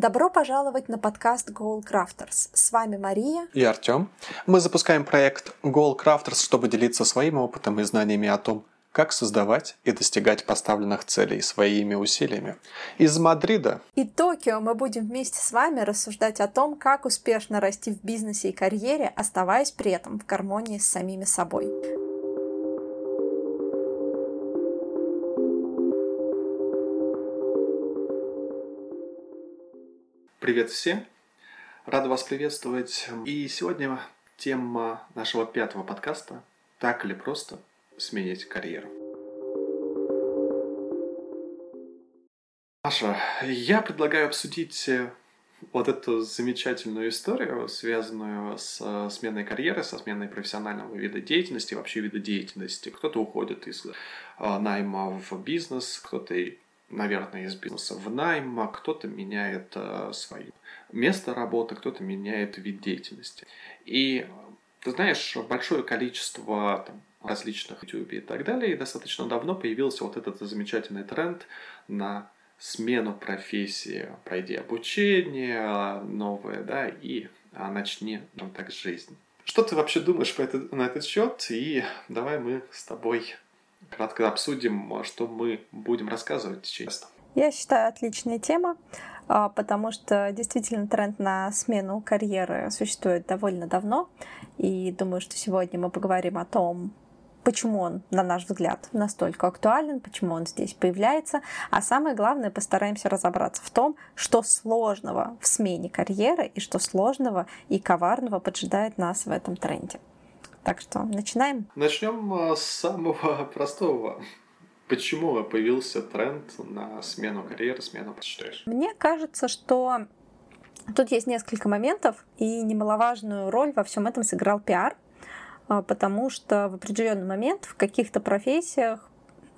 Добро пожаловать на подкаст Goal Crafters. С вами Мария и Артем. Мы запускаем проект Goal Crafters, чтобы делиться своим опытом и знаниями о том, как создавать и достигать поставленных целей своими усилиями. Из Мадрида и Токио мы будем вместе с вами рассуждать о том, как успешно расти в бизнесе и карьере, оставаясь при этом в гармонии с самими собой. Привет всем! Рад вас приветствовать. И сегодня тема нашего пятого подкаста «Так или просто сменить карьеру». Маша, я предлагаю обсудить э, вот эту замечательную историю, связанную с э, сменой карьеры, со сменой профессионального вида деятельности, вообще вида деятельности. Кто-то уходит из э, найма в бизнес, кто-то наверное, из бизнеса в найм, кто-то меняет э, свое место работы, кто-то меняет вид деятельности. И ты знаешь, большое количество там, различных YouTube и так далее, и достаточно давно появился вот этот замечательный тренд на смену профессии, пройди обучение новое, да, и а, начни, ну так, жизнь. Что ты вообще думаешь по это, на этот счет? И давай мы с тобой кратко обсудим, что мы будем рассказывать часто. Я считаю, отличная тема, а, потому что действительно тренд на смену карьеры существует довольно давно. И думаю, что сегодня мы поговорим о том, почему он, на наш взгляд, настолько актуален, почему он здесь появляется, а самое главное, постараемся разобраться в том, что сложного в смене карьеры и что сложного и коварного поджидает нас в этом тренде. Так что начинаем. Начнем а, с самого простого. Почему появился тренд на смену карьеры, смену считаешь? Мне кажется, что тут есть несколько моментов, и немаловажную роль во всем этом сыграл пиар, а, потому что в определенный момент в каких-то профессиях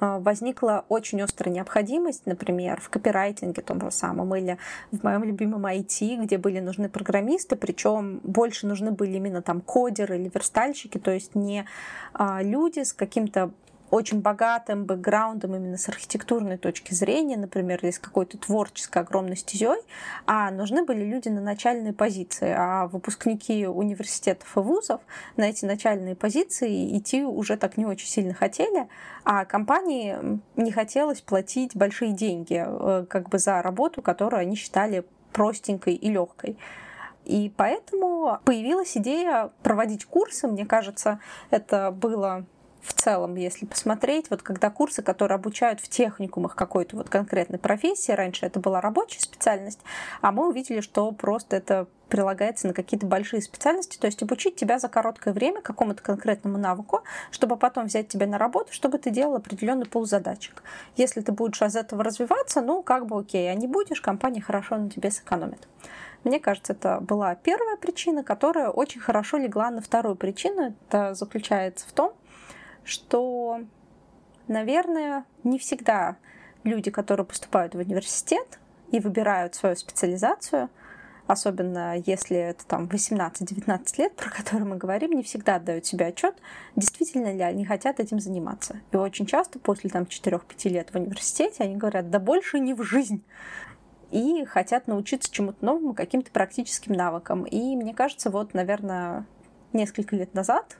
возникла очень острая необходимость, например, в копирайтинге том же самом или в моем любимом IT, где были нужны программисты, причем больше нужны были именно там кодеры или верстальщики, то есть не а, люди с каким-то очень богатым бэкграундом именно с архитектурной точки зрения, например, или с какой-то творческой огромной стезей, а нужны были люди на начальной позиции, а выпускники университетов и вузов на эти начальные позиции идти уже так не очень сильно хотели, а компании не хотелось платить большие деньги э, как бы за работу, которую они считали простенькой и легкой. И поэтому появилась идея проводить курсы. Мне кажется, это было в целом, если посмотреть, вот когда курсы, которые обучают в техникумах какой-то вот конкретной профессии, раньше это была рабочая специальность, а мы увидели, что просто это прилагается на какие-то большие специальности, то есть обучить тебя за короткое время какому-то конкретному навыку, чтобы потом взять тебя на работу, чтобы ты делал определенный пул задачек. Если ты будешь из этого развиваться, ну, как бы окей, а не будешь, компания хорошо на тебе сэкономит. Мне кажется, это была первая причина, которая очень хорошо легла на вторую причину. Это заключается в том, что, наверное, не всегда люди, которые поступают в университет и выбирают свою специализацию, особенно если это там 18-19 лет, про которые мы говорим, не всегда отдают себе отчет, действительно ли они хотят этим заниматься. И очень часто после там 4-5 лет в университете они говорят, да больше не в жизнь и хотят научиться чему-то новому, каким-то практическим навыкам. И мне кажется, вот, наверное, несколько лет назад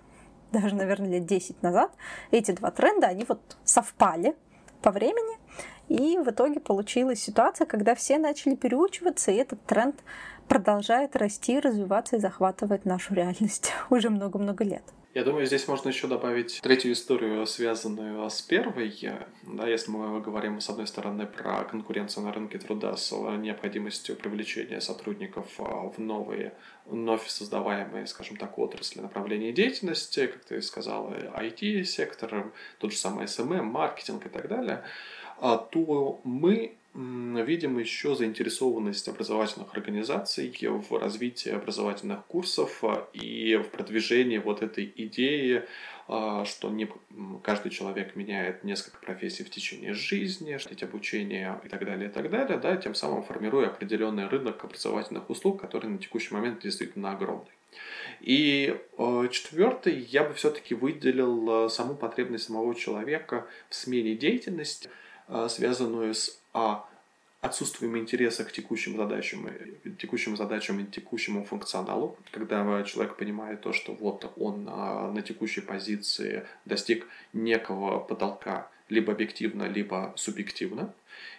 даже, наверное, лет 10 назад, эти два тренда, они вот совпали по времени, и в итоге получилась ситуация, когда все начали переучиваться, и этот тренд продолжает расти, развиваться и захватывать нашу реальность уже много-много лет. Я думаю, здесь можно еще добавить третью историю, связанную с первой. Да, если мы говорим, с одной стороны, про конкуренцию на рынке труда с необходимостью привлечения сотрудников а, в новые, вновь создаваемые, скажем так, отрасли направления деятельности, как ты сказала, IT-сектор, тот же самый SMM, маркетинг и так далее, а, то мы видим еще заинтересованность образовательных организаций в развитии образовательных курсов а, и в продвижении вот этой идеи, а, что не каждый человек меняет несколько профессий в течение жизни, что эти обучения и так далее, и так далее, да, тем самым формируя определенный рынок образовательных услуг, который на текущий момент действительно огромный. И э, четвертый, я бы все-таки выделил саму потребность самого человека в смене деятельности, связанную с а, отсутствием интереса к текущим задачам, текущим задачам и текущему функционалу, когда человек понимает то, что вот он а, на текущей позиции достиг некого потолка, либо объективно, либо субъективно,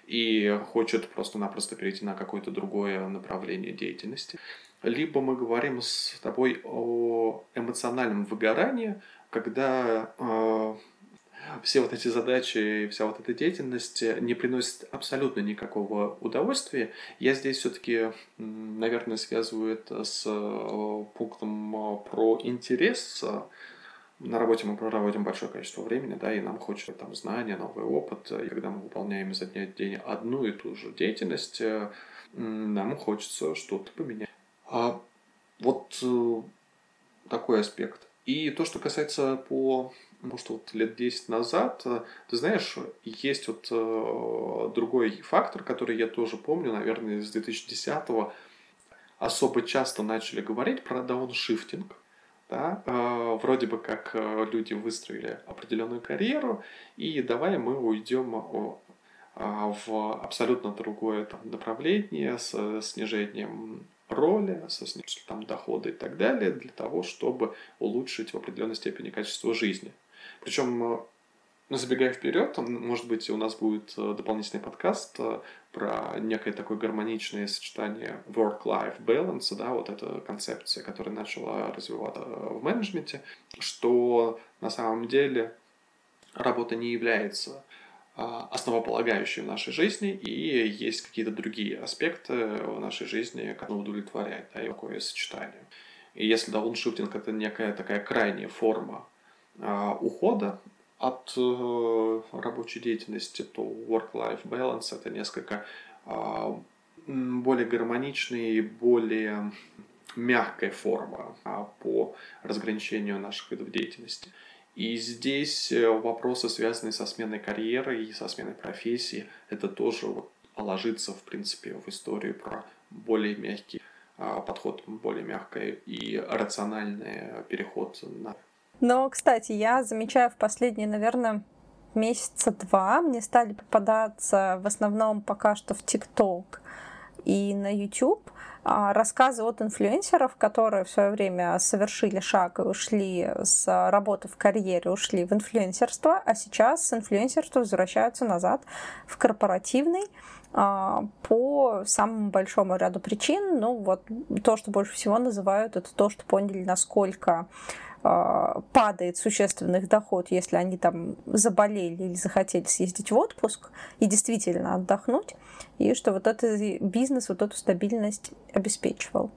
и хочет просто-напросто перейти на какое-то другое направление деятельности. Либо мы говорим с тобой о эмоциональном выгорании, когда э, все вот эти задачи вся вот эта деятельность не приносит абсолютно никакого удовольствия. Я здесь все-таки, наверное, связываю это с э, пунктом э, про интерес. На работе мы проводим большое количество времени, да, и нам хочется там знания, новый опыт. И когда мы выполняем изо дня день одну и ту же деятельность, э, нам хочется что-то поменять. А вот такой аспект. И то, что касается по может, вот лет 10 назад, э, ты знаешь, есть вот э, другой фактор, который я тоже помню, наверное, с 2010-го особо часто начали говорить про дауншифтинг. Да? Э, вроде бы как э, люди выстроили определенную карьеру, и давай мы уйдем в абсолютно другое там, направление с снижением роли, со там, дохода и так далее, для того, чтобы улучшить в определенной степени качество жизни. Причем, э, забегая вперед, может быть, у нас будет э, дополнительный подкаст э, про некое такое гармоничное сочетание work-life balance, да, вот эта концепция, которая начала развиваться в менеджменте, что на самом деле работа не является а, основополагающей в нашей жизни, и есть какие-то другие аспекты в нашей жизни, которые удовлетворяют, да, и какое сочетание. И если дауншифтинг — это некая такая крайняя форма а, ухода от э, рабочей деятельности, то work-life balance это несколько а, более гармоничная и более мягкая форма а, по разграничению наших видов деятельности. И здесь э, вопросы, связанные со сменой карьеры и со сменой профессии, это тоже вот ложится, в принципе, в историю про более мягкий а, подход, более мягкий и рациональный переход на... Но, кстати, я замечаю в последние, наверное, месяца два мне стали попадаться в основном пока что в ТикТок и на YouTube а, рассказы от инфлюенсеров, которые в свое время совершили шаг и ушли с работы в карьере, ушли в инфлюенсерство, а сейчас с инфлюенсерства возвращаются назад в корпоративный а, по самому большому ряду причин. Ну, вот то, что больше всего называют, это то, что поняли, насколько падает существенно их доход, если они там заболели или захотели съездить в отпуск и действительно отдохнуть, и что вот этот бизнес вот эту стабильность обеспечивал.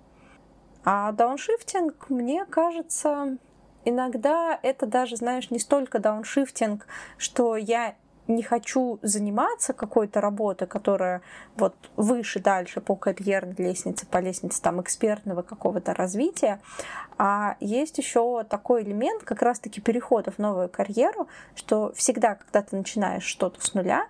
А дауншифтинг, мне кажется, иногда это даже, знаешь, не столько дауншифтинг, что я не хочу заниматься какой-то работой, которая вот выше, дальше по карьерной лестнице, по лестнице там экспертного какого-то развития, а есть еще такой элемент как раз-таки перехода в новую карьеру, что всегда, когда ты начинаешь что-то с нуля,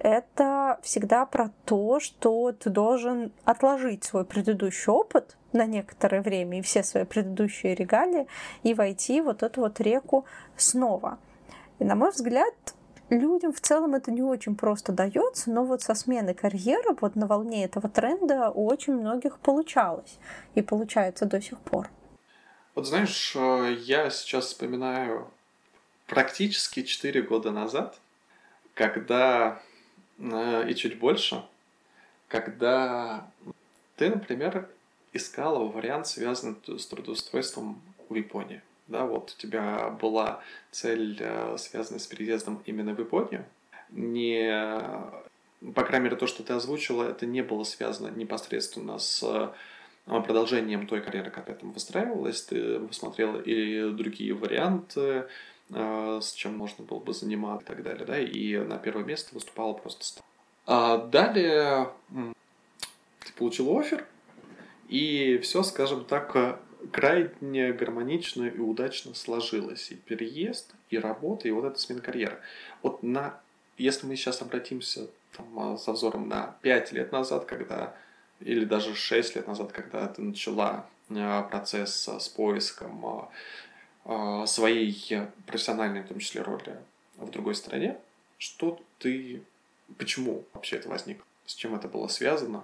это всегда про то, что ты должен отложить свой предыдущий опыт на некоторое время и все свои предыдущие регалии и войти в вот эту вот реку снова. И, на мой взгляд, людям в целом это не очень просто дается, но вот со смены карьеры, вот на волне этого тренда у очень многих получалось и получается до сих пор. Вот знаешь, э, я сейчас вспоминаю практически 4 года назад, когда э, и чуть больше, когда ты, например, искала вариант, связанный с трудоустройством в Японии да, вот у тебя была цель, э, связанная с переездом именно в Японию, не, по крайней мере, то, что ты озвучила, это не было связано непосредственно с э, продолжением той карьеры, которая там выстраивалась, ты посмотрела и другие варианты, э, с чем можно было бы заниматься и так далее, да, и на первое место выступала просто а далее ты получил офер, и все, скажем так, крайне гармонично и удачно сложилось. И переезд, и работа, и вот эта смена карьеры. Вот на, если мы сейчас обратимся там, а, со взором на 5 лет назад, когда или даже 6 лет назад, когда ты начала а, процесс с поиском а, своей профессиональной, в том числе, роли в другой стране, что ты, почему вообще это возникло? с чем это было связано,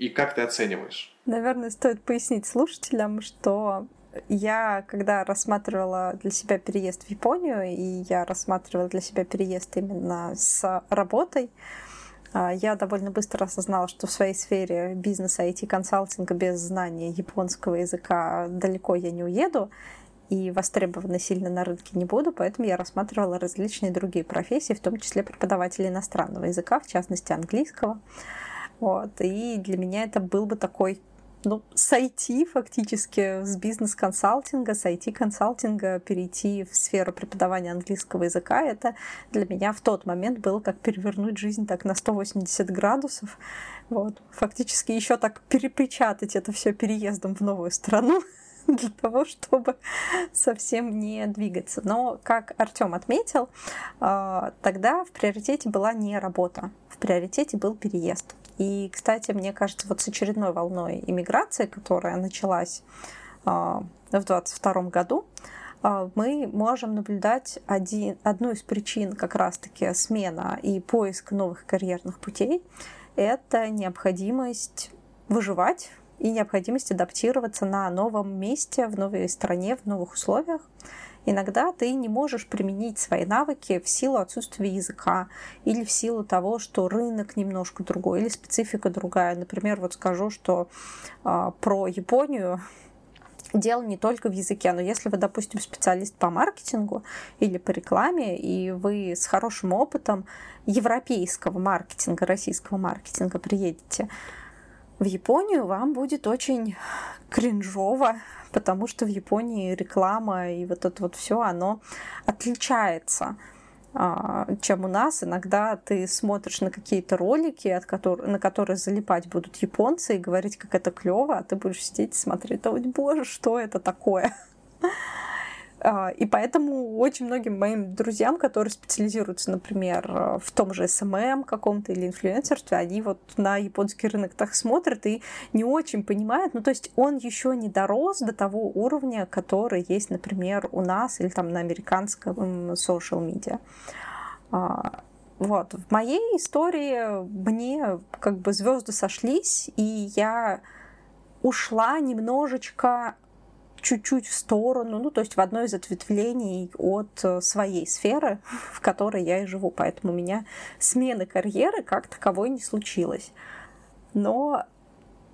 и как ты оцениваешь? Наверное, стоит пояснить слушателям, что я, когда рассматривала для себя переезд в Японию, и я рассматривала для себя переезд именно с работой, а, я довольно быстро осознала, что в своей сфере бизнеса IT-консалтинга без знания японского языка далеко я не уеду и востребована сильно на рынке не буду, поэтому я рассматривала различные другие профессии, в том числе преподавателя иностранного языка, в частности английского. Вот. И для меня это был бы такой ну, с IT фактически, с бизнес-консалтинга, с IT-консалтинга перейти в сферу преподавания английского языка, это для меня в тот момент было как перевернуть жизнь так на 180 градусов. Вот. Фактически еще так перепечатать это все переездом в новую страну для того, чтобы совсем не двигаться. Но, как Артем отметил, а, тогда в приоритете была не работа, в приоритете был переезд. И, кстати, мне кажется, вот с очередной волной иммиграции, которая началась а, в 2022 году, а, мы можем наблюдать один, одну из причин как раз-таки смена и поиск новых карьерных путей. Это необходимость выживать и необходимость адаптироваться на новом месте, в новой стране, в новых условиях. Иногда ты не можешь применить свои навыки в силу отсутствия языка или в силу того, что рынок немножко другой или специфика другая. Например, вот скажу, что э, про Японию дело не только в языке, но если вы, допустим, специалист по маркетингу или по рекламе, и вы с хорошим опытом европейского маркетинга, российского маркетинга приедете в Японию, вам будет очень кринжово потому что в Японии реклама и вот это вот все, оно отличается а, чем у нас. Иногда ты смотришь на какие-то ролики, от которых, на которые залипать будут японцы и говорить, как это клево, а ты будешь сидеть и смотреть, о боже, что это такое? А, и поэтому очень многим моим друзьям, которые специализируются, например, в том же SMM каком-то или инфлюенсерстве, они вот на японский рынок так смотрят и не очень понимают. Ну, то есть он еще не дорос до того уровня, который есть, например, у нас или там на американском social media. А, вот. В моей истории мне как бы звезды сошлись, и я ушла немножечко чуть-чуть в сторону, ну, то есть в одно из ответвлений от э, своей сферы, в которой я и живу. Поэтому у меня смены карьеры как таковой не случилось. Но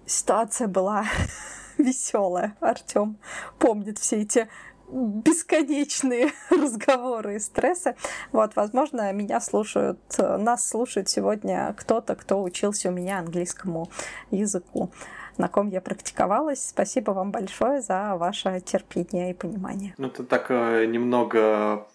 ситуация была веселая. Артем помнит все эти бесконечные разговоры и стрессы. Вот, возможно, меня слушают, э, нас слушает сегодня кто-то, кто учился у меня английскому языку на ком я практиковалась. Спасибо вам большое за ваше терпение и понимание. Ну, ты так э, немного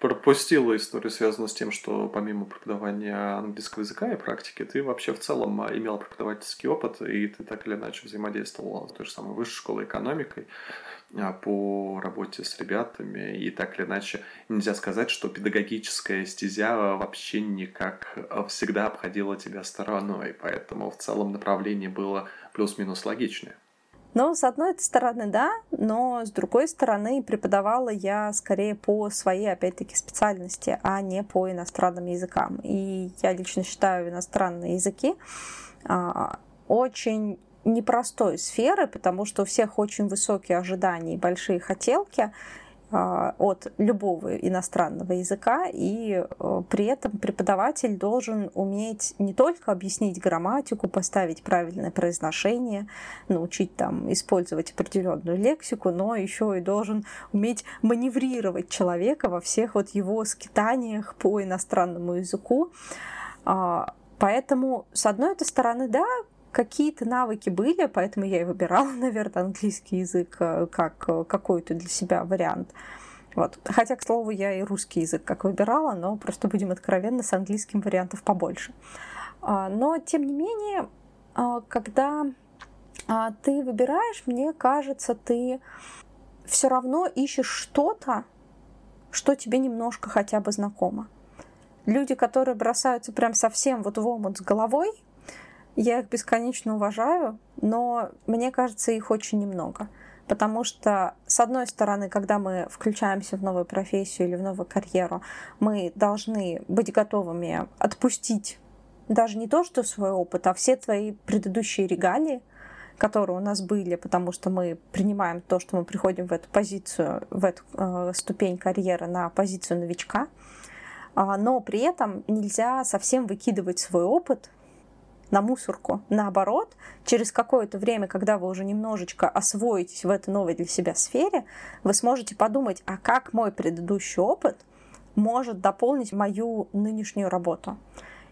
пропустила историю, связанную с тем, что помимо преподавания английского языка и практики, ты вообще в целом э, имела преподавательский опыт, и ты так или иначе взаимодействовала с той же самой высшей школой экономикой а, по работе с ребятами, и так или иначе нельзя сказать, что педагогическая стезя вообще никак э, всегда обходила тебя стороной, поэтому в целом направление было плюс-минус логичное. Ну, с одной стороны, да, но с другой стороны, преподавала я скорее по своей, опять-таки, специальности, а не по иностранным языкам. И я лично считаю иностранные языки а, очень непростой сферы, потому что у всех очень высокие ожидания и большие хотелки, от любого иностранного языка, и э, при этом преподаватель должен уметь не только объяснить грамматику, поставить правильное произношение, научить там использовать определенную лексику, но еще и должен уметь маневрировать человека во всех вот его скитаниях по иностранному языку. А, поэтому, с одной стороны, да, какие-то навыки были, поэтому я и выбирала, наверное, английский язык э, как э, какой-то для себя вариант. Вот. Хотя, к слову, я и русский язык как выбирала, но просто будем откровенны, с английским вариантов побольше. А, но, тем не менее, а, когда а, ты выбираешь, мне кажется, ты все равно ищешь что-то, что тебе немножко хотя бы знакомо. Люди, которые бросаются прям совсем вот в омут с головой, я их бесконечно уважаю, но мне кажется, их очень немного. Потому что, с одной стороны, когда мы включаемся в новую профессию или в новую карьеру, мы должны быть готовыми отпустить даже не то, что свой опыт, а все твои предыдущие регалии, которые у нас были, потому что мы принимаем то, что мы приходим в эту позицию, в эту э, ступень карьеры на позицию новичка, э, но при этом нельзя совсем выкидывать свой опыт на мусорку. Наоборот, через какое-то время, когда вы уже немножечко освоитесь в этой новой для себя сфере, вы сможете подумать, а как мой предыдущий опыт может дополнить мою нынешнюю работу.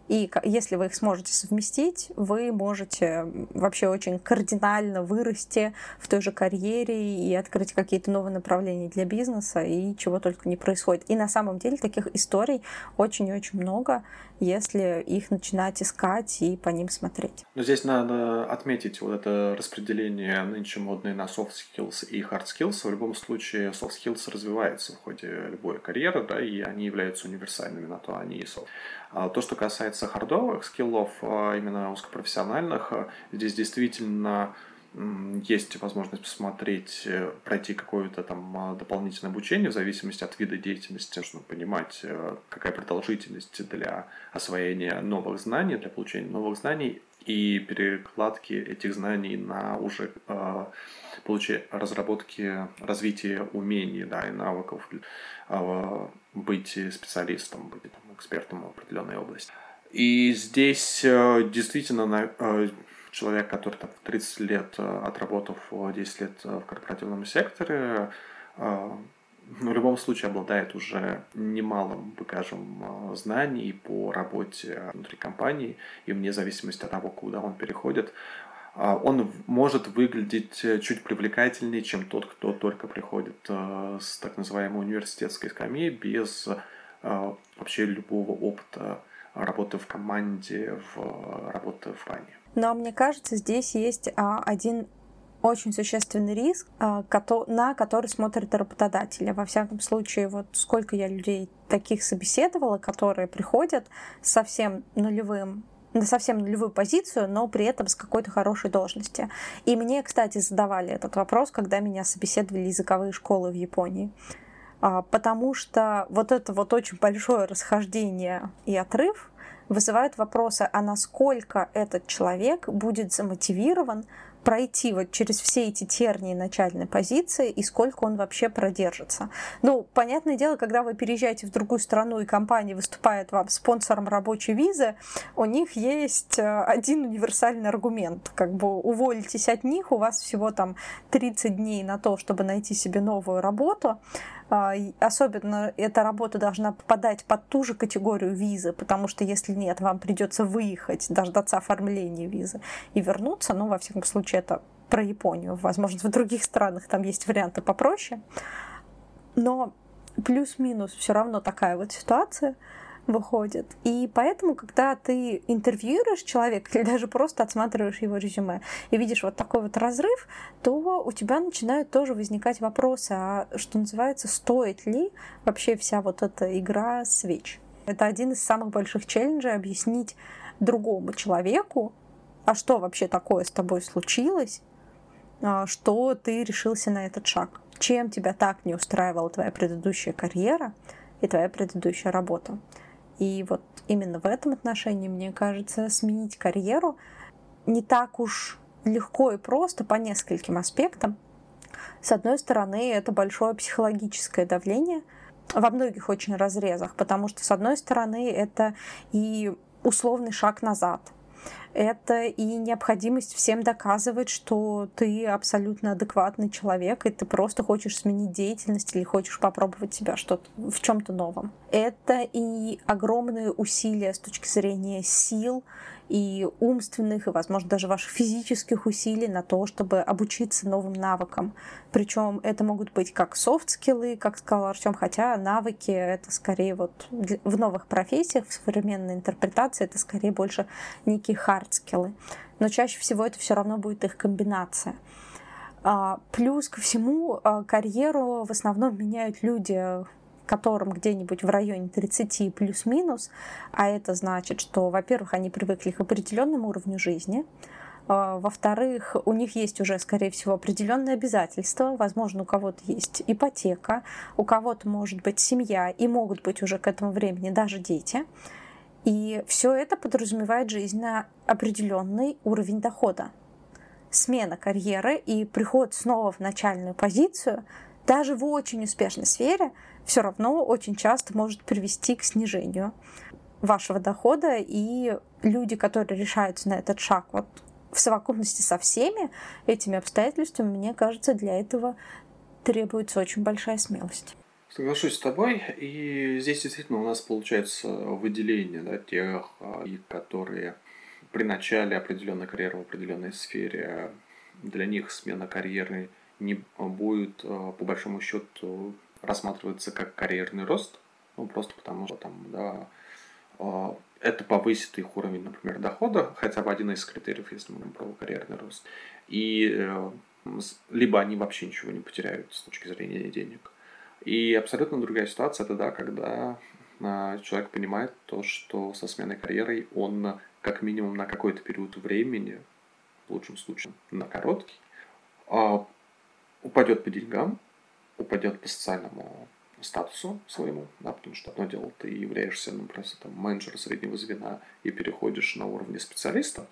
И если вы их сможете совместить, вы можете вообще очень кардинально вырасти в той же карьере и открыть какие-то новые направления для бизнеса, и чего только не происходит. И на самом деле таких историй очень и очень много, если их начинать искать и по ним смотреть. Но здесь надо отметить вот это распределение нынче модные на soft skills и hard skills. В любом случае soft skills развиваются в ходе любой карьеры, да, и они являются универсальными, на то они и soft. А то, что касается хардовых скиллов, а именно узкопрофессиональных, здесь действительно есть возможность посмотреть, э, пройти какое-то там а, дополнительное обучение в зависимости от вида деятельности. Нужно понимать, э, какая продолжительность для освоения новых знаний, для получения новых знаний и перекладки этих знаний на уже получение, разработки, развитие умений да, и навыков э, быть специалистом, быть там, экспертом в определенной области. И здесь э, действительно э, человек, который там, 30 лет э, отработав 10 лет в корпоративном секторе, в любом случае обладает уже немалым багажем знаний по работе внутри компании, и вне зависимости от того, куда он переходит, он может выглядеть чуть привлекательнее, чем тот, кто только приходит с так называемой университетской скамьи без вообще любого опыта работы в команде, в работы в плане. Но мне кажется, здесь есть а, один очень существенный риск, а, на который смотрят работодатели. Во всяком случае, вот сколько я людей таких собеседовала, которые приходят совсем нулевым на совсем нулевую позицию, но при этом с какой-то хорошей должности. И мне, кстати, задавали этот вопрос, когда меня собеседовали языковые школы в Японии. А, потому что вот это вот очень большое расхождение и отрыв вызывает вопросы, а насколько этот человек будет замотивирован пройти вот через все эти тернии начальной позиции и сколько он вообще продержится. Ну, понятное дело, когда вы переезжаете в другую страну и компания выступает вам спонсором рабочей визы, у них есть э, один универсальный аргумент. Как бы уволитесь от них, у вас всего там 30 дней на то, чтобы найти себе новую работу. А, особенно эта работа должна попадать под ту же категорию визы, потому что если нет, вам придется выехать, дождаться оформления визы и вернуться. Ну, во всяком случае, это про Японию. Возможно, в других странах там есть варианты попроще. Но плюс-минус все равно такая вот ситуация выходит. И поэтому, когда ты интервьюируешь человека или даже просто отсматриваешь его резюме и видишь вот такой вот разрыв, то у тебя начинают тоже возникать вопросы, а что называется, стоит ли вообще вся вот эта игра свеч. Это один из самых больших челленджей объяснить другому человеку, а что вообще такое с тобой случилось, а, что ты решился на этот шаг, чем тебя так не устраивала твоя предыдущая карьера и твоя предыдущая работа. И вот именно в этом отношении, мне кажется, сменить карьеру не так уж легко и просто по нескольким аспектам. С одной стороны, это большое психологическое давление во многих очень разрезах, потому что, с одной стороны, это и условный шаг назад – это и необходимость всем доказывать, что ты абсолютно адекватный человек, и ты просто хочешь сменить деятельность или хочешь попробовать себя что-то в чем-то новом. Это и огромные усилия с точки зрения сил и умственных, и, возможно, даже ваших физических усилий на то, чтобы обучиться новым навыкам. Причем это могут быть как софт-скиллы, как сказал Артем, хотя навыки это скорее вот в новых профессиях, в современной интерпретации это скорее больше некие хард-скиллы. Но чаще всего это все равно будет их комбинация. А, плюс ко всему а, карьеру в основном меняют люди которым где-нибудь в районе 30 плюс-минус, а это значит, что, во-первых, они привыкли к определенному уровню жизни, а, во-вторых, у них есть уже, скорее всего, определенные обязательства. Возможно, у кого-то есть ипотека, у кого-то может быть семья, и могут быть уже к этому времени даже дети. И все это подразумевает жизнь на определенный уровень дохода. Смена карьеры и приход снова в начальную позицию даже в очень успешной сфере все равно очень часто может привести к снижению вашего дохода, и люди, которые решаются на этот шаг вот в совокупности со всеми этими обстоятельствами, мне кажется, для этого требуется очень большая смелость. Соглашусь с тобой. И здесь действительно у нас получается выделение да, тех, а, которые при начале определенной карьеры в определенной сфере для них смена карьеры не будет а, по большому счету рассматриваться как карьерный рост, ну просто потому что там, да, а, это повысит их уровень, например, дохода, хотя бы один из критериев, если мы говорим про карьерный рост. И э, либо они вообще ничего не потеряют с точки зрения денег. И абсолютно другая ситуация это да, когда а, человек понимает то, что со сменой карьеры он как минимум на какой-то период времени, в лучшем случае на короткий, а, упадет по деньгам, упадет по социальному статусу своему, да, потому что одно дело, ты являешься, ну, просто там менеджером среднего звена и переходишь на уровне специалиста,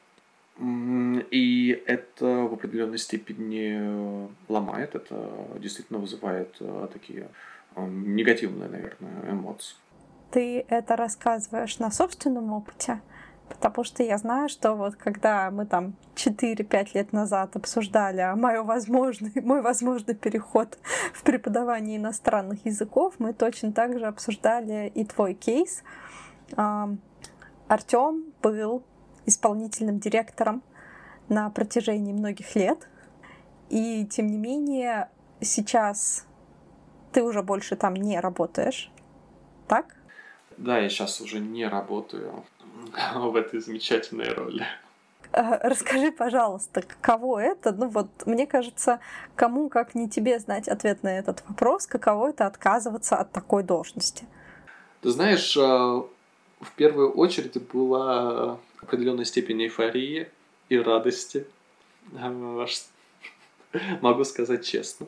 и это в определенной степени ломает, это действительно вызывает э, такие э, негативные, наверное, эмоции. Ты это рассказываешь на собственном опыте? Потому что я знаю, что вот когда мы там 4-5 лет назад обсуждали мой возможный, мой возможный переход в преподавание иностранных языков, мы точно так же обсуждали и твой кейс. Артем был исполнительным директором на протяжении многих лет. И тем не менее, сейчас ты уже больше там не работаешь, так? Да, я сейчас уже не работаю в этой замечательной роли. А, расскажи, пожалуйста, каково это? Ну вот, мне кажется, кому, как не тебе, знать ответ на этот вопрос, каково это отказываться от такой должности? Ты знаешь, а, в первую очередь была определенной степени эйфории и радости. А, могу сказать честно.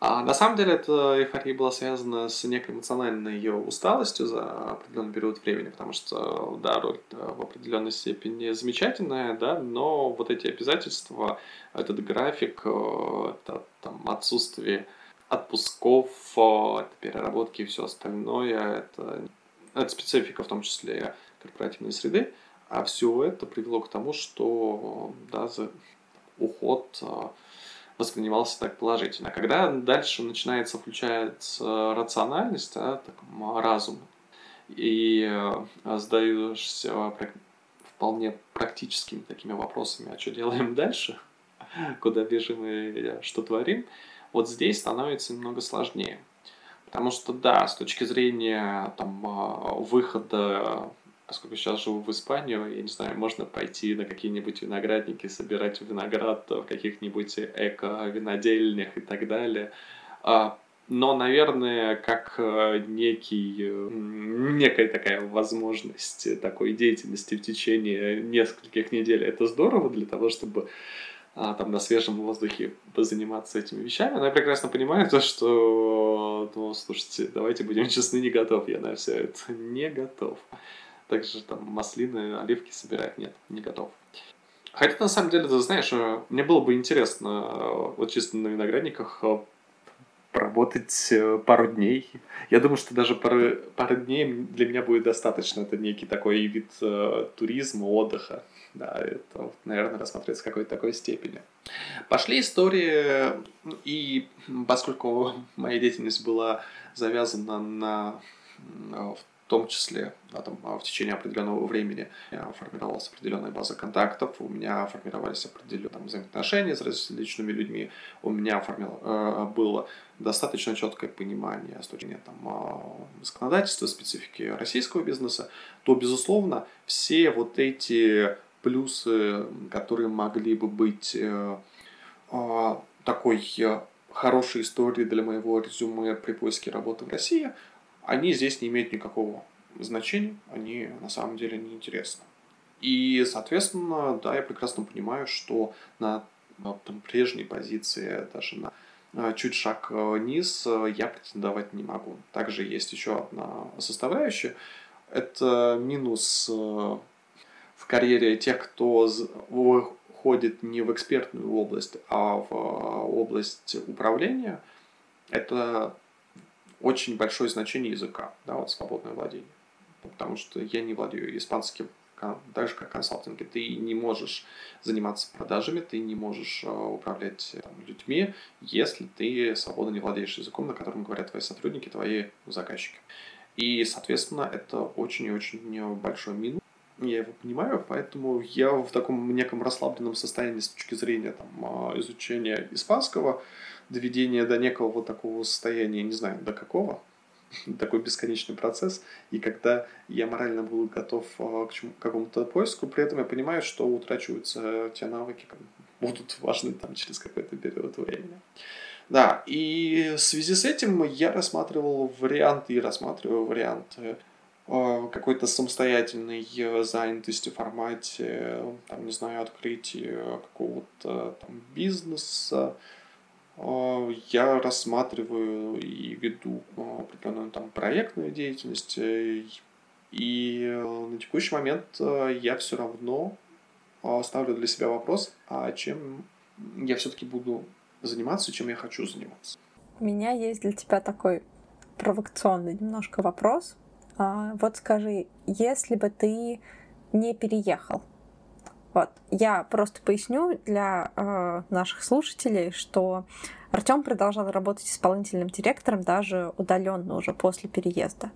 А на самом деле эта эйфория была связана с некой эмоциональной ее усталостью за определенный период времени, потому что, да, роль в определенной степени замечательная, да, но вот эти обязательства, этот график, э, это там отсутствие отпусков, э, это переработки и все остальное, это, это специфика в том числе корпоративной среды, а все это привело к тому, что да, за уход воспринимался так положительно. Когда дальше начинается, включается рациональность, да, так, разум, и э, задаешься вполне практическими такими вопросами, а что делаем дальше, куда бежим и что творим, вот здесь становится немного сложнее. Потому что, да, с точки зрения там, а, выхода поскольку сейчас живу в Испанию, я не знаю, можно пойти на какие-нибудь виноградники, собирать виноград в каких-нибудь эко-винодельнях и так далее. А, но, наверное, как э, некий, некая такая возможность такой деятельности в течение нескольких недель, это здорово для того, чтобы а, там на свежем воздухе позаниматься этими вещами. Но я прекрасно понимаю то, что, ну, слушайте, давайте будем честны, не готов я на все это. Не готов также там маслины, оливки собирать. Нет, не готов. Хотя, на самом деле, ты знаешь, э, мне было бы интересно э, вот чисто на виноградниках э, поработать пару дней. Я думаю, что даже пары, пары дней для меня будет достаточно. Это некий такой вид э, туризма, отдыха. Да, это, наверное, рассматривается в какой-то такой степени. Пошли истории, и поскольку моя деятельность была завязана на в том числе да, там, а, в течение определенного времени у формировалась определенная база контактов, у меня формировались определенные там, взаимоотношения с различными людьми, у меня формил, э, было достаточно четкое понимание с точки зрения там, э, законодательства, специфики российского бизнеса, то, безусловно, все вот эти плюсы, которые могли бы быть э, э, такой хорошей историей для моего резюме при поиске работы в России – они здесь не имеют никакого значения, они на самом деле не интересны. И, соответственно, да, я прекрасно понимаю, что на, там, прежней позиции, даже на а, чуть шаг э, вниз, э, я претендовать не могу. Также есть еще одна составляющая. Это минус э, в карьере тех, кто выходит не в экспертную область, а в область управления. Это очень большое значение языка, да, вот свободное владение. Потому что я не владею испанским так же как консалтинге. Ты не можешь заниматься продажами, ты не можешь э, управлять там, людьми, если ты свободно не владеешь языком, на котором говорят твои сотрудники, твои заказчики. И, соответственно, это очень и очень большой минус. Я его понимаю, поэтому я в таком неком расслабленном состоянии с точки зрения там, э, изучения испанского, доведения до некого вот такого состояния, не знаю, до какого, такой бесконечный процесс, и когда я морально был готов а, к, чему, к какому-то поиску, при этом я понимаю, что утрачиваются те навыки, будут важны там через какой-то период времени. Да, и в связи с этим я рассматривал варианты и рассматриваю варианты а, какой-то самостоятельной занятости в формате, там, не знаю, открытия какого-то там бизнеса, я рассматриваю и веду а, определенную там проектную деятельность. Э, и э, на текущий момент э, я все равно а, ставлю для себя вопрос, а чем я все-таки буду заниматься, чем я хочу заниматься. У меня есть для тебя такой провокационный немножко вопрос. Вот скажи, если бы ты не переехал, вот. Я просто поясню для э, наших слушателей, что Артем продолжал работать исполнительным директором даже удаленно уже после переезда.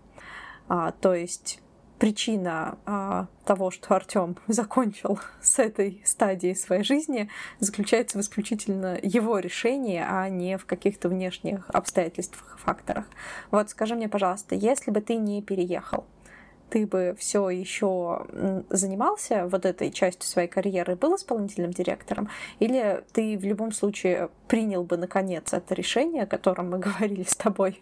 А, то есть причина а, того, что Артем закончил с этой стадии своей жизни, заключается в исключительно его решении, а не в каких-то внешних обстоятельствах и факторах. Вот скажи мне, пожалуйста, если бы ты не переехал, ты бы все еще занимался вот этой частью своей карьеры, был исполнительным директором, или ты в любом случае принял бы наконец это решение, о котором мы говорили с тобой,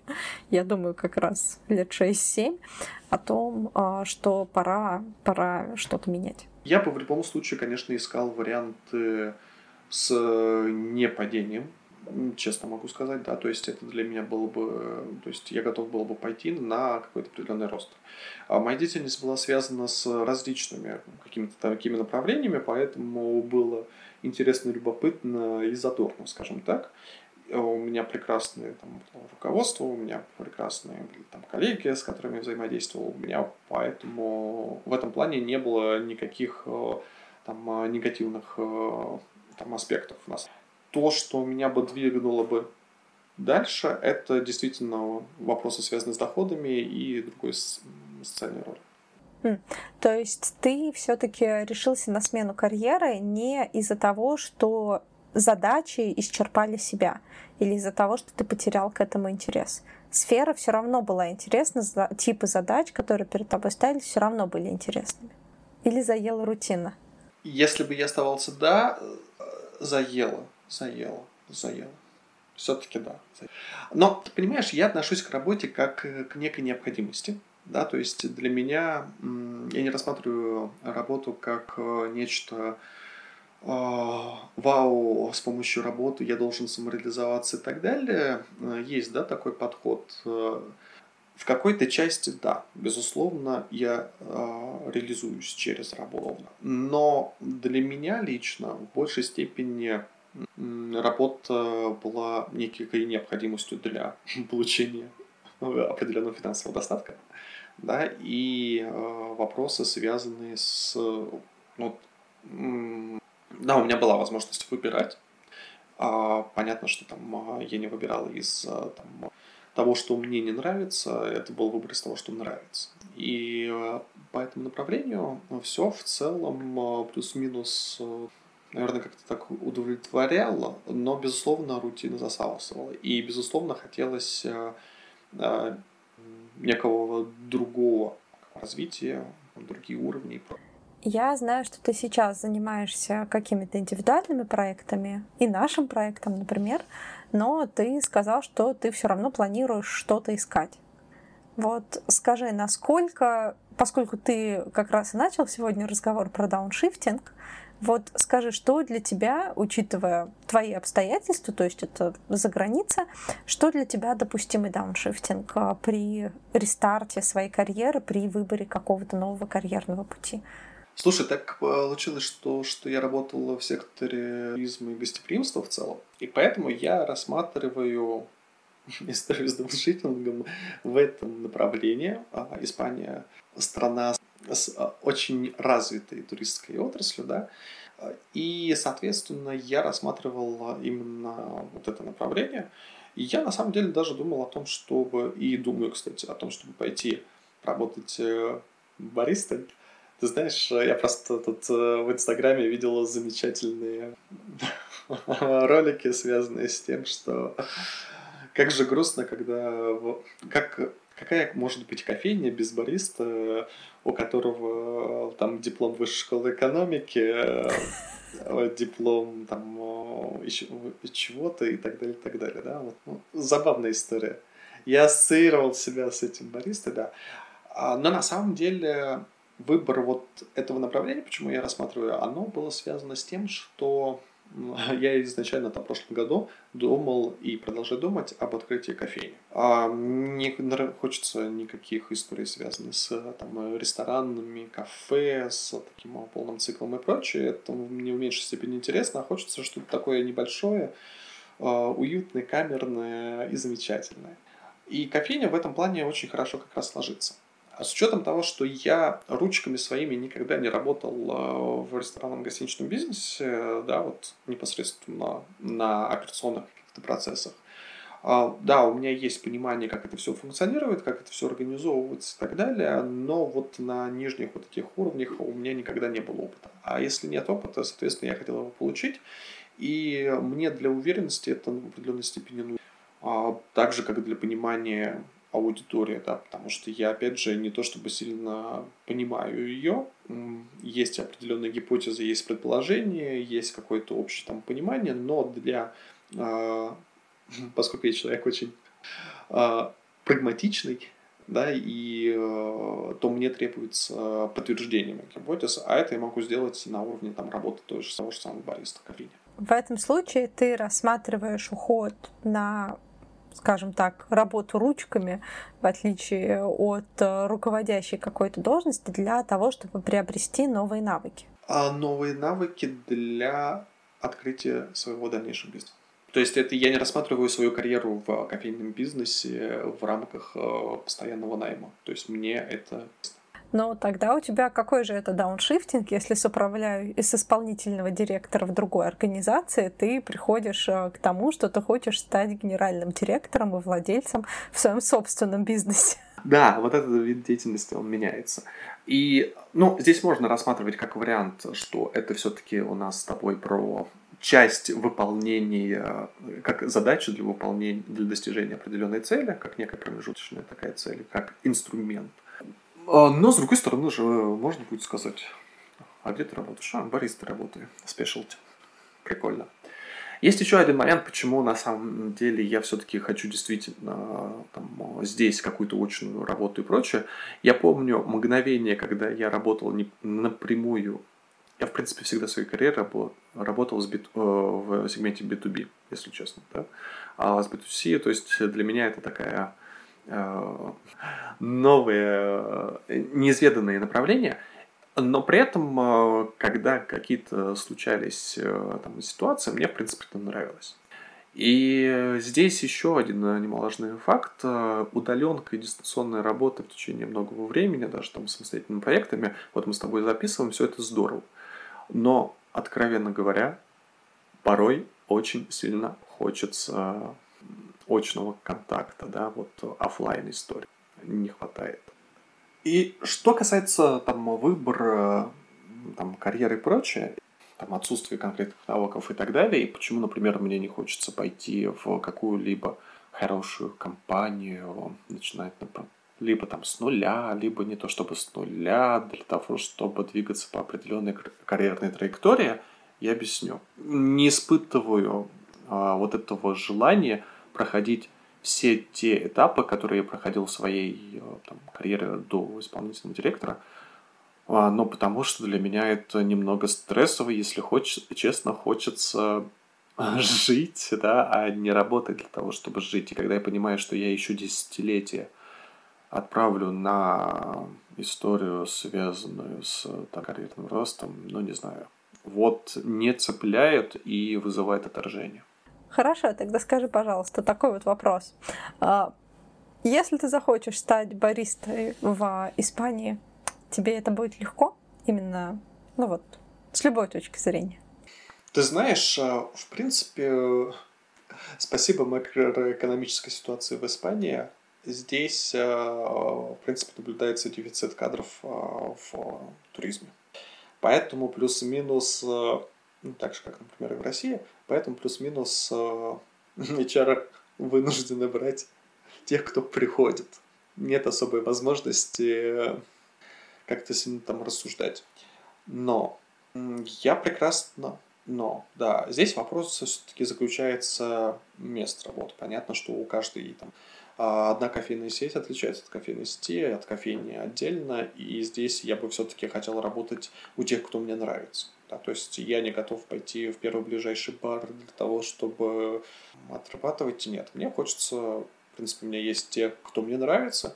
я думаю, как раз лет 6-7, о том, а, что пора, пора что-то менять? Я бы в любом случае, конечно, искал варианты с непадением честно могу сказать, да, то есть это для меня было бы, то есть я готов был бы пойти на какой-то определенный рост. А моя деятельность была связана с различными какими-то такими направлениями, поэтому было интересно, любопытно и задорно, скажем так. У меня прекрасное там, руководство, у меня прекрасные там, коллеги, с которыми я взаимодействовал. У меня поэтому в этом плане не было никаких э, там, негативных э, там, аспектов у нас то, что меня бы двигало бы дальше, это действительно вопросы, связанные с доходами и другой социальной роли. Хм. То есть ты все-таки решился на смену карьеры не из-за того, что задачи исчерпали себя, или из-за того, что ты потерял к этому интерес. Сфера все равно была интересна, типы задач, которые перед тобой ставили, все равно были интересными. Или заела рутина? Если бы я оставался да, э, заела заело, заело. Все-таки да. Но, ты понимаешь, я отношусь к работе как к некой необходимости. Да, то есть для меня я не рассматриваю работу как э, нечто э, вау, с помощью работы я должен самореализоваться и так далее. Э, есть, да, такой подход. В какой-то части, да, безусловно, я э, реализуюсь через работу. Но для меня лично в большей степени работа была некой необходимостью для получения определенного финансового достатка. Да, и э, вопросы, связанные с... Ну, да, у меня была возможность выбирать. А, понятно, что там а, я не выбирал из а, там, того, что мне не нравится, это был выбор из того, что нравится. И э, по этому направлению все в целом плюс-минус наверное, как-то так удовлетворяло, но, безусловно, рутина засасывала. И, безусловно, хотелось э, э, некого другого развития, другие уровни. Я знаю, что ты сейчас занимаешься какими-то индивидуальными проектами и нашим проектом, например, но ты сказал, что ты все равно планируешь что-то искать. Вот скажи, насколько, поскольку ты как раз и начал сегодня разговор про дауншифтинг, Вот скажи, что для тебя, учитывая твои обстоятельства, то есть это за граница, что для тебя допустимый дауншифтинг а, при рестарте своей карьеры, при выборе какого-то нового карьерного пути? Слушай, так получилось, что, что я работал в секторе туризма и гостеприимства в целом, и поэтому я рассматриваю историю с дауншифтингом в этом направлении. А, Испания страна с а, очень развитой туристской отраслью, да, и, соответственно, я рассматривал именно вот это направление. И я, на самом деле, даже думал о том, чтобы, и думаю, кстати, о том, чтобы пойти работать э, баристой. Ты знаешь, я просто тут э, в Инстаграме видел замечательные ролики, связанные с тем, что как же грустно, когда... Как, какая может быть кофейня без бариста, у которого э, там диплом высшей школы экономики, э, диплом там чего-то и так далее, и так далее, да, вот, ну, забавная история. Я ассоциировал себя с этим баристой, да, а, но на самом деле выбор вот этого направления, почему я рассматриваю, оно было связано с тем, что я изначально там, в прошлом году думал и продолжаю думать об открытии кофейни. А мне хочется никаких историй, связанных с там, ресторанами, кафе, с таким полным циклом и прочее. Это мне в меньшей степени интересно, а хочется что-то такое небольшое, а, уютное, камерное и замечательное. И кофейня в этом плане очень хорошо как раз ложится. А с учетом того, что я ручками своими никогда не работал э, в ресторанном гостиничном бизнесе, да, вот непосредственно на операционных каких-то процессах, а, да, у меня есть понимание, как это все функционирует, как это все организовывается и так далее, но вот на нижних вот этих уровнях у меня никогда не было опыта. А если нет опыта, соответственно, я хотел его получить, и мне для уверенности это в определенной степени нужно. А так же, как для понимания аудитория, да, потому что я, опять же, не то чтобы сильно понимаю ее, есть определенные гипотезы, есть предположения, есть какое-то общее там понимание, но для, э, поскольку я человек очень э, прагматичный, да, и э, то мне требуется подтверждение моих гипотез, а это я могу сделать на уровне там работы той же, того же самого бариста кофейни. В этом случае ты рассматриваешь уход на скажем так, работу ручками, в отличие от э, руководящей какой-то должности, для того, чтобы приобрести новые навыки? А новые навыки для открытия своего дальнейшего бизнеса. То есть это я не рассматриваю свою карьеру в кофейном бизнесе в рамках э, постоянного найма. То есть мне это но тогда у тебя какой же это дауншифтинг, если с, управляю, с исполнительного директора в другой организации ты приходишь э, к тому, что ты хочешь стать генеральным директором и владельцем в своем собственном бизнесе? Да, вот этот вид деятельности, он меняется. И, ну, здесь можно рассматривать как вариант, что это все-таки у нас с тобой про часть выполнения, как задача для выполнения, для достижения определенной цели, как некая промежуточная такая цель, как инструмент. А, но, с другой стороны же, можно будет сказать, а где ты работаешь? А, бариста работаю, спешлти. Прикольно. Есть еще один момент, почему на самом деле я все-таки хочу действительно там, здесь какую-то очную работу и прочее. Я помню мгновение, когда я работал не напрямую. Я, в принципе, всегда в своей карьере работал, работал с B, в сегменте B2B, если честно. Да? А с B2C, то есть для меня это такая Э, новые, э, неизведанные направления, но при этом, э, когда какие-то случались там, ситуации, мне, в принципе, это нравилось. И здесь еще один немаловажный факт. Удаленка и дистанционная работа в течение многого времени, даже там самостоятельными проектами, вот мы с тобой записываем, все это здорово. Но, откровенно говоря, порой очень сильно хочется очного контакта, да, вот офлайн истории не хватает. И что касается там выбора там, карьеры и прочее, там, отсутствие конкретных навыков и так далее, и почему, например, мне не хочется пойти в какую-либо хорошую компанию, начинать либо там с нуля, либо не то чтобы с нуля, для того, чтобы двигаться по определенной карьерной траектории, я объясню. Не испытываю а, вот этого желания проходить все те этапы, которые я проходил в своей э, там, карьере до исполнительного директора, А, но потому что для меня это немного стрессово, если хочешь, честно, хочется жить, да, а не работать для того, чтобы жить. И когда я понимаю, что я еще десятилетия отправлю на историю, связанную с так, карьерным ростом, ну, не знаю, вот не цепляет и вызывает отторжение. Хорошо, тогда скажи, пожалуйста, такой вот вопрос. А, если ты захочешь стать баристой в Испании, тебе это будет легко? Именно, ну вот, с любой точки зрения. Ты знаешь, а, в принципе, спасибо макроэкономической ситуации в Испании, здесь, а, в принципе, наблюдается дефицит кадров в туризме. Поэтому плюс-минус, ну, так же, как, например, и в России, поэтому плюс-минус э, HR вынуждены брать тех, кто приходит. Нет особой возможности э, как-то сильно там рассуждать. Но я прекрасно но, да, здесь вопрос все-таки заключается мест работы. Понятно, что у каждой там а одна кофейная сеть отличается от кофейной сети, от кофейни отдельно, и здесь я бы все-таки хотел работать у тех, кто мне нравится. Да, то есть я не готов пойти в первый ближайший бар для того, чтобы отрабатывать. Нет, мне хочется, в принципе, у меня есть те, кто мне нравится,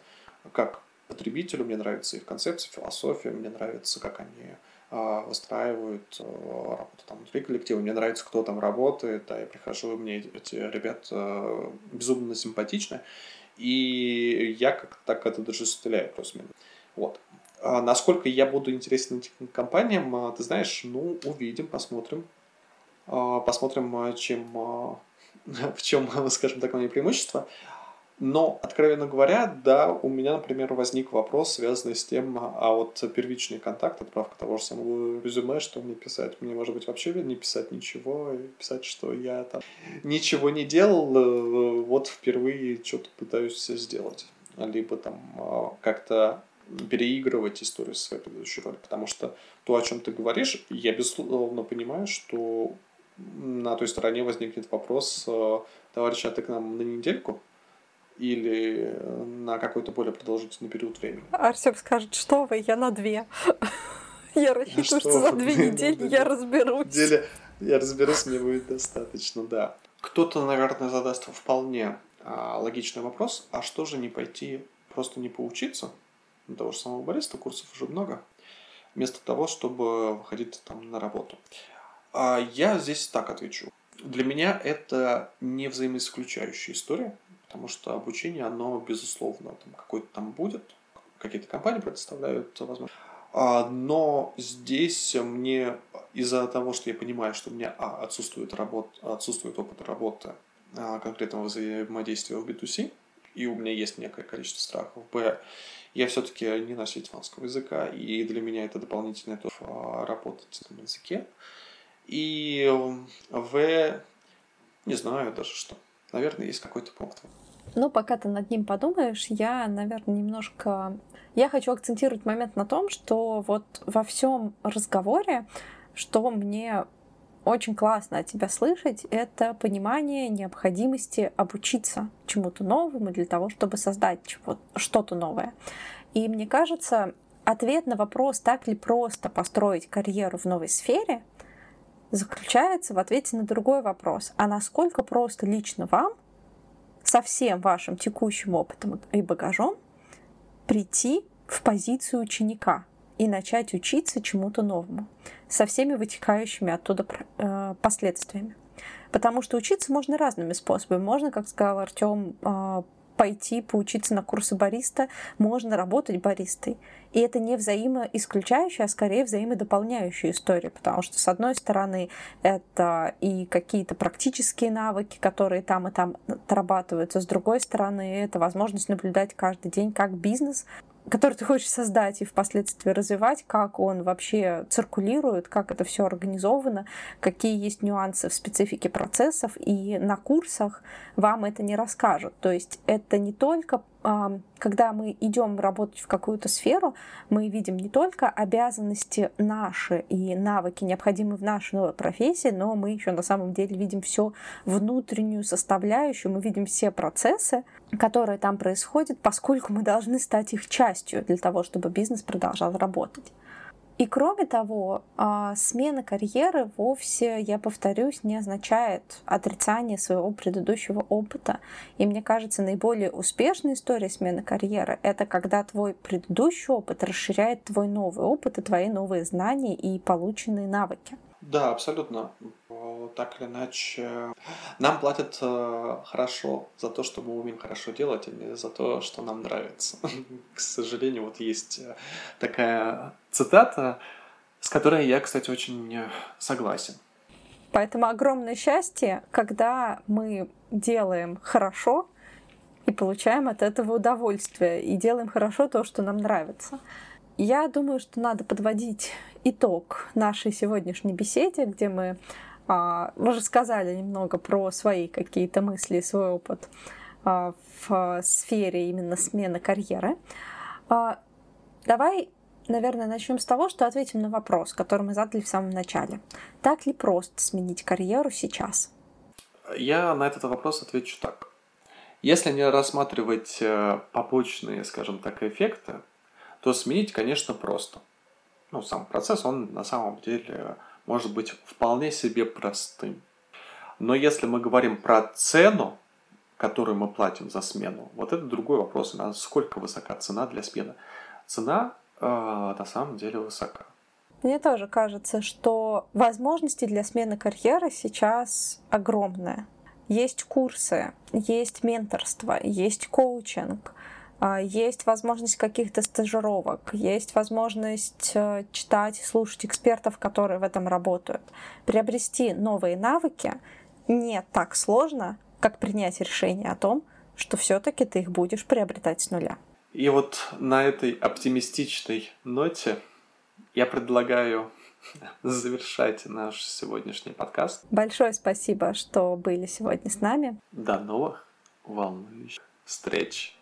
как потребителю, мне нравится их концепция, философия, мне нравится, как они а, выстраивают э, работу там внутри коллектива. Мне нравится, кто там работает, да, я прихожу, мне эти ребята безумно симпатичны, и я как так это даже стреляю плюс-минус. Вот. А насколько я буду интересен этим компаниям, а, ты знаешь, ну, увидим, посмотрим. А, посмотрим, чем, в чем, скажем так, мои преимущества. Но, откровенно говоря, да, у меня, например, возник вопрос, связанный с тем, а вот первичный контакт, отправка того же самого резюме, что мне писать? Мне, может быть, вообще не писать ничего, писать, что я там ничего не делал, э, вот впервые что-то пытаюсь сделать. Либо там как-то переигрывать историю своей предыдущей роли. Потому что то, о чем ты говоришь, я безусловно понимаю, что на той стороне возникнет вопрос, э, товарищ, а ты к нам на недельку? или э, на какой-то более продолжительный период времени. Арсен скажет, что вы, я на две. Я рассчитываю, что за две недели я разберусь. Я разберусь, мне будет достаточно, да. Кто-то, наверное, задаст вполне а, логичный вопрос, а что же не пойти, просто не поучиться? На того же самого бариста курсов уже много, вместо того, чтобы выходить там на работу. А я здесь так отвечу. Для меня это не взаимоисключающая история потому что обучение, оно, безусловно, там какое-то там будет, какие-то компании предоставляют возможность. А, но здесь мне из-за того, что я понимаю, что у меня а, отсутствует, работ, отсутствует опыт работы а, конкретного взаимодействия в B2C, и у меня есть некое количество страхов. Б, я все-таки не носитель испанского языка, и для меня это дополнительная тоже работать на языке. И В, не знаю даже что. Наверное, есть какой-то пункт. Ну, пока ты над ним подумаешь, я, наверное, немножко... Я хочу акцентировать момент на том, что вот во всем разговоре, что мне очень классно от тебя слышать, это понимание необходимости обучиться чему-то новому для того, чтобы создать что-то новое. И мне кажется, ответ на вопрос, так ли просто построить карьеру в новой сфере, заключается в ответе на другой вопрос. А насколько просто лично вам со всем вашим текущим опытом и багажом прийти в позицию ученика и начать учиться чему-то новому со всеми вытекающими оттуда э, последствиями. Потому что учиться можно разными способами. Можно, как сказал Артем, э, пойти поучиться на курсы бариста, можно работать баристой. И это не взаимоисключающая, а скорее взаимодополняющая история, потому что, с одной стороны, это и какие-то практические навыки, которые там и там отрабатываются, с другой стороны, это возможность наблюдать каждый день, как бизнес который ты хочешь создать и впоследствии развивать, как он вообще циркулирует, как это все организовано, какие есть нюансы в специфике процессов, и на курсах вам это не расскажут. То есть это не только когда мы идем работать в какую-то сферу, мы видим не только обязанности наши и навыки, необходимые в нашей новой профессии, но мы еще на самом деле видим всю внутреннюю составляющую, мы видим все процессы, которые там происходят, поскольку мы должны стать их частью для того, чтобы бизнес продолжал работать. И кроме того, а, смена карьеры вовсе, я повторюсь, не означает отрицание своего предыдущего опыта. И мне кажется, наиболее успешная история смены карьеры — это когда твой предыдущий опыт расширяет твой новый опыт и твои новые знания и полученные навыки. Да, абсолютно. Так или иначе, нам платят э, хорошо за то, что мы умеем хорошо делать, а не за то, что нам нравится. К сожалению, вот есть э, такая цитата, с которой я, кстати, очень э, согласен. Поэтому огромное счастье, когда мы делаем хорошо и получаем от этого удовольствие, и делаем хорошо то, что нам нравится. Я думаю, что надо подводить итог нашей сегодняшней беседе, где мы а, рассказали немного про свои какие-то мысли, свой опыт а, в сфере именно смены карьеры. А, давай, наверное, начнем с того, что ответим на вопрос, который мы задали в самом начале. Так ли просто сменить карьеру сейчас? Я на этот вопрос отвечу так. Если не рассматривать э, побочные, скажем так, эффекты, то сменить, конечно, просто. Ну, сам процесс, он на самом деле может быть вполне себе простым. Но если мы говорим про цену, которую мы платим за смену, вот это другой вопрос. Насколько высока цена для смены? Цена э, на самом деле высока. Мне тоже кажется, что возможности для смены карьеры сейчас огромные. Есть курсы, есть менторство, есть коучинг, есть возможность каких-то стажировок, есть возможность э, читать и слушать экспертов, которые в этом работают. Приобрести новые навыки не так сложно, как принять решение о том, что все-таки ты их будешь приобретать с нуля. И вот на этой оптимистичной ноте я предлагаю завершать наш сегодняшний подкаст. Большое спасибо, что были сегодня с нами. До новых волнующих встреч.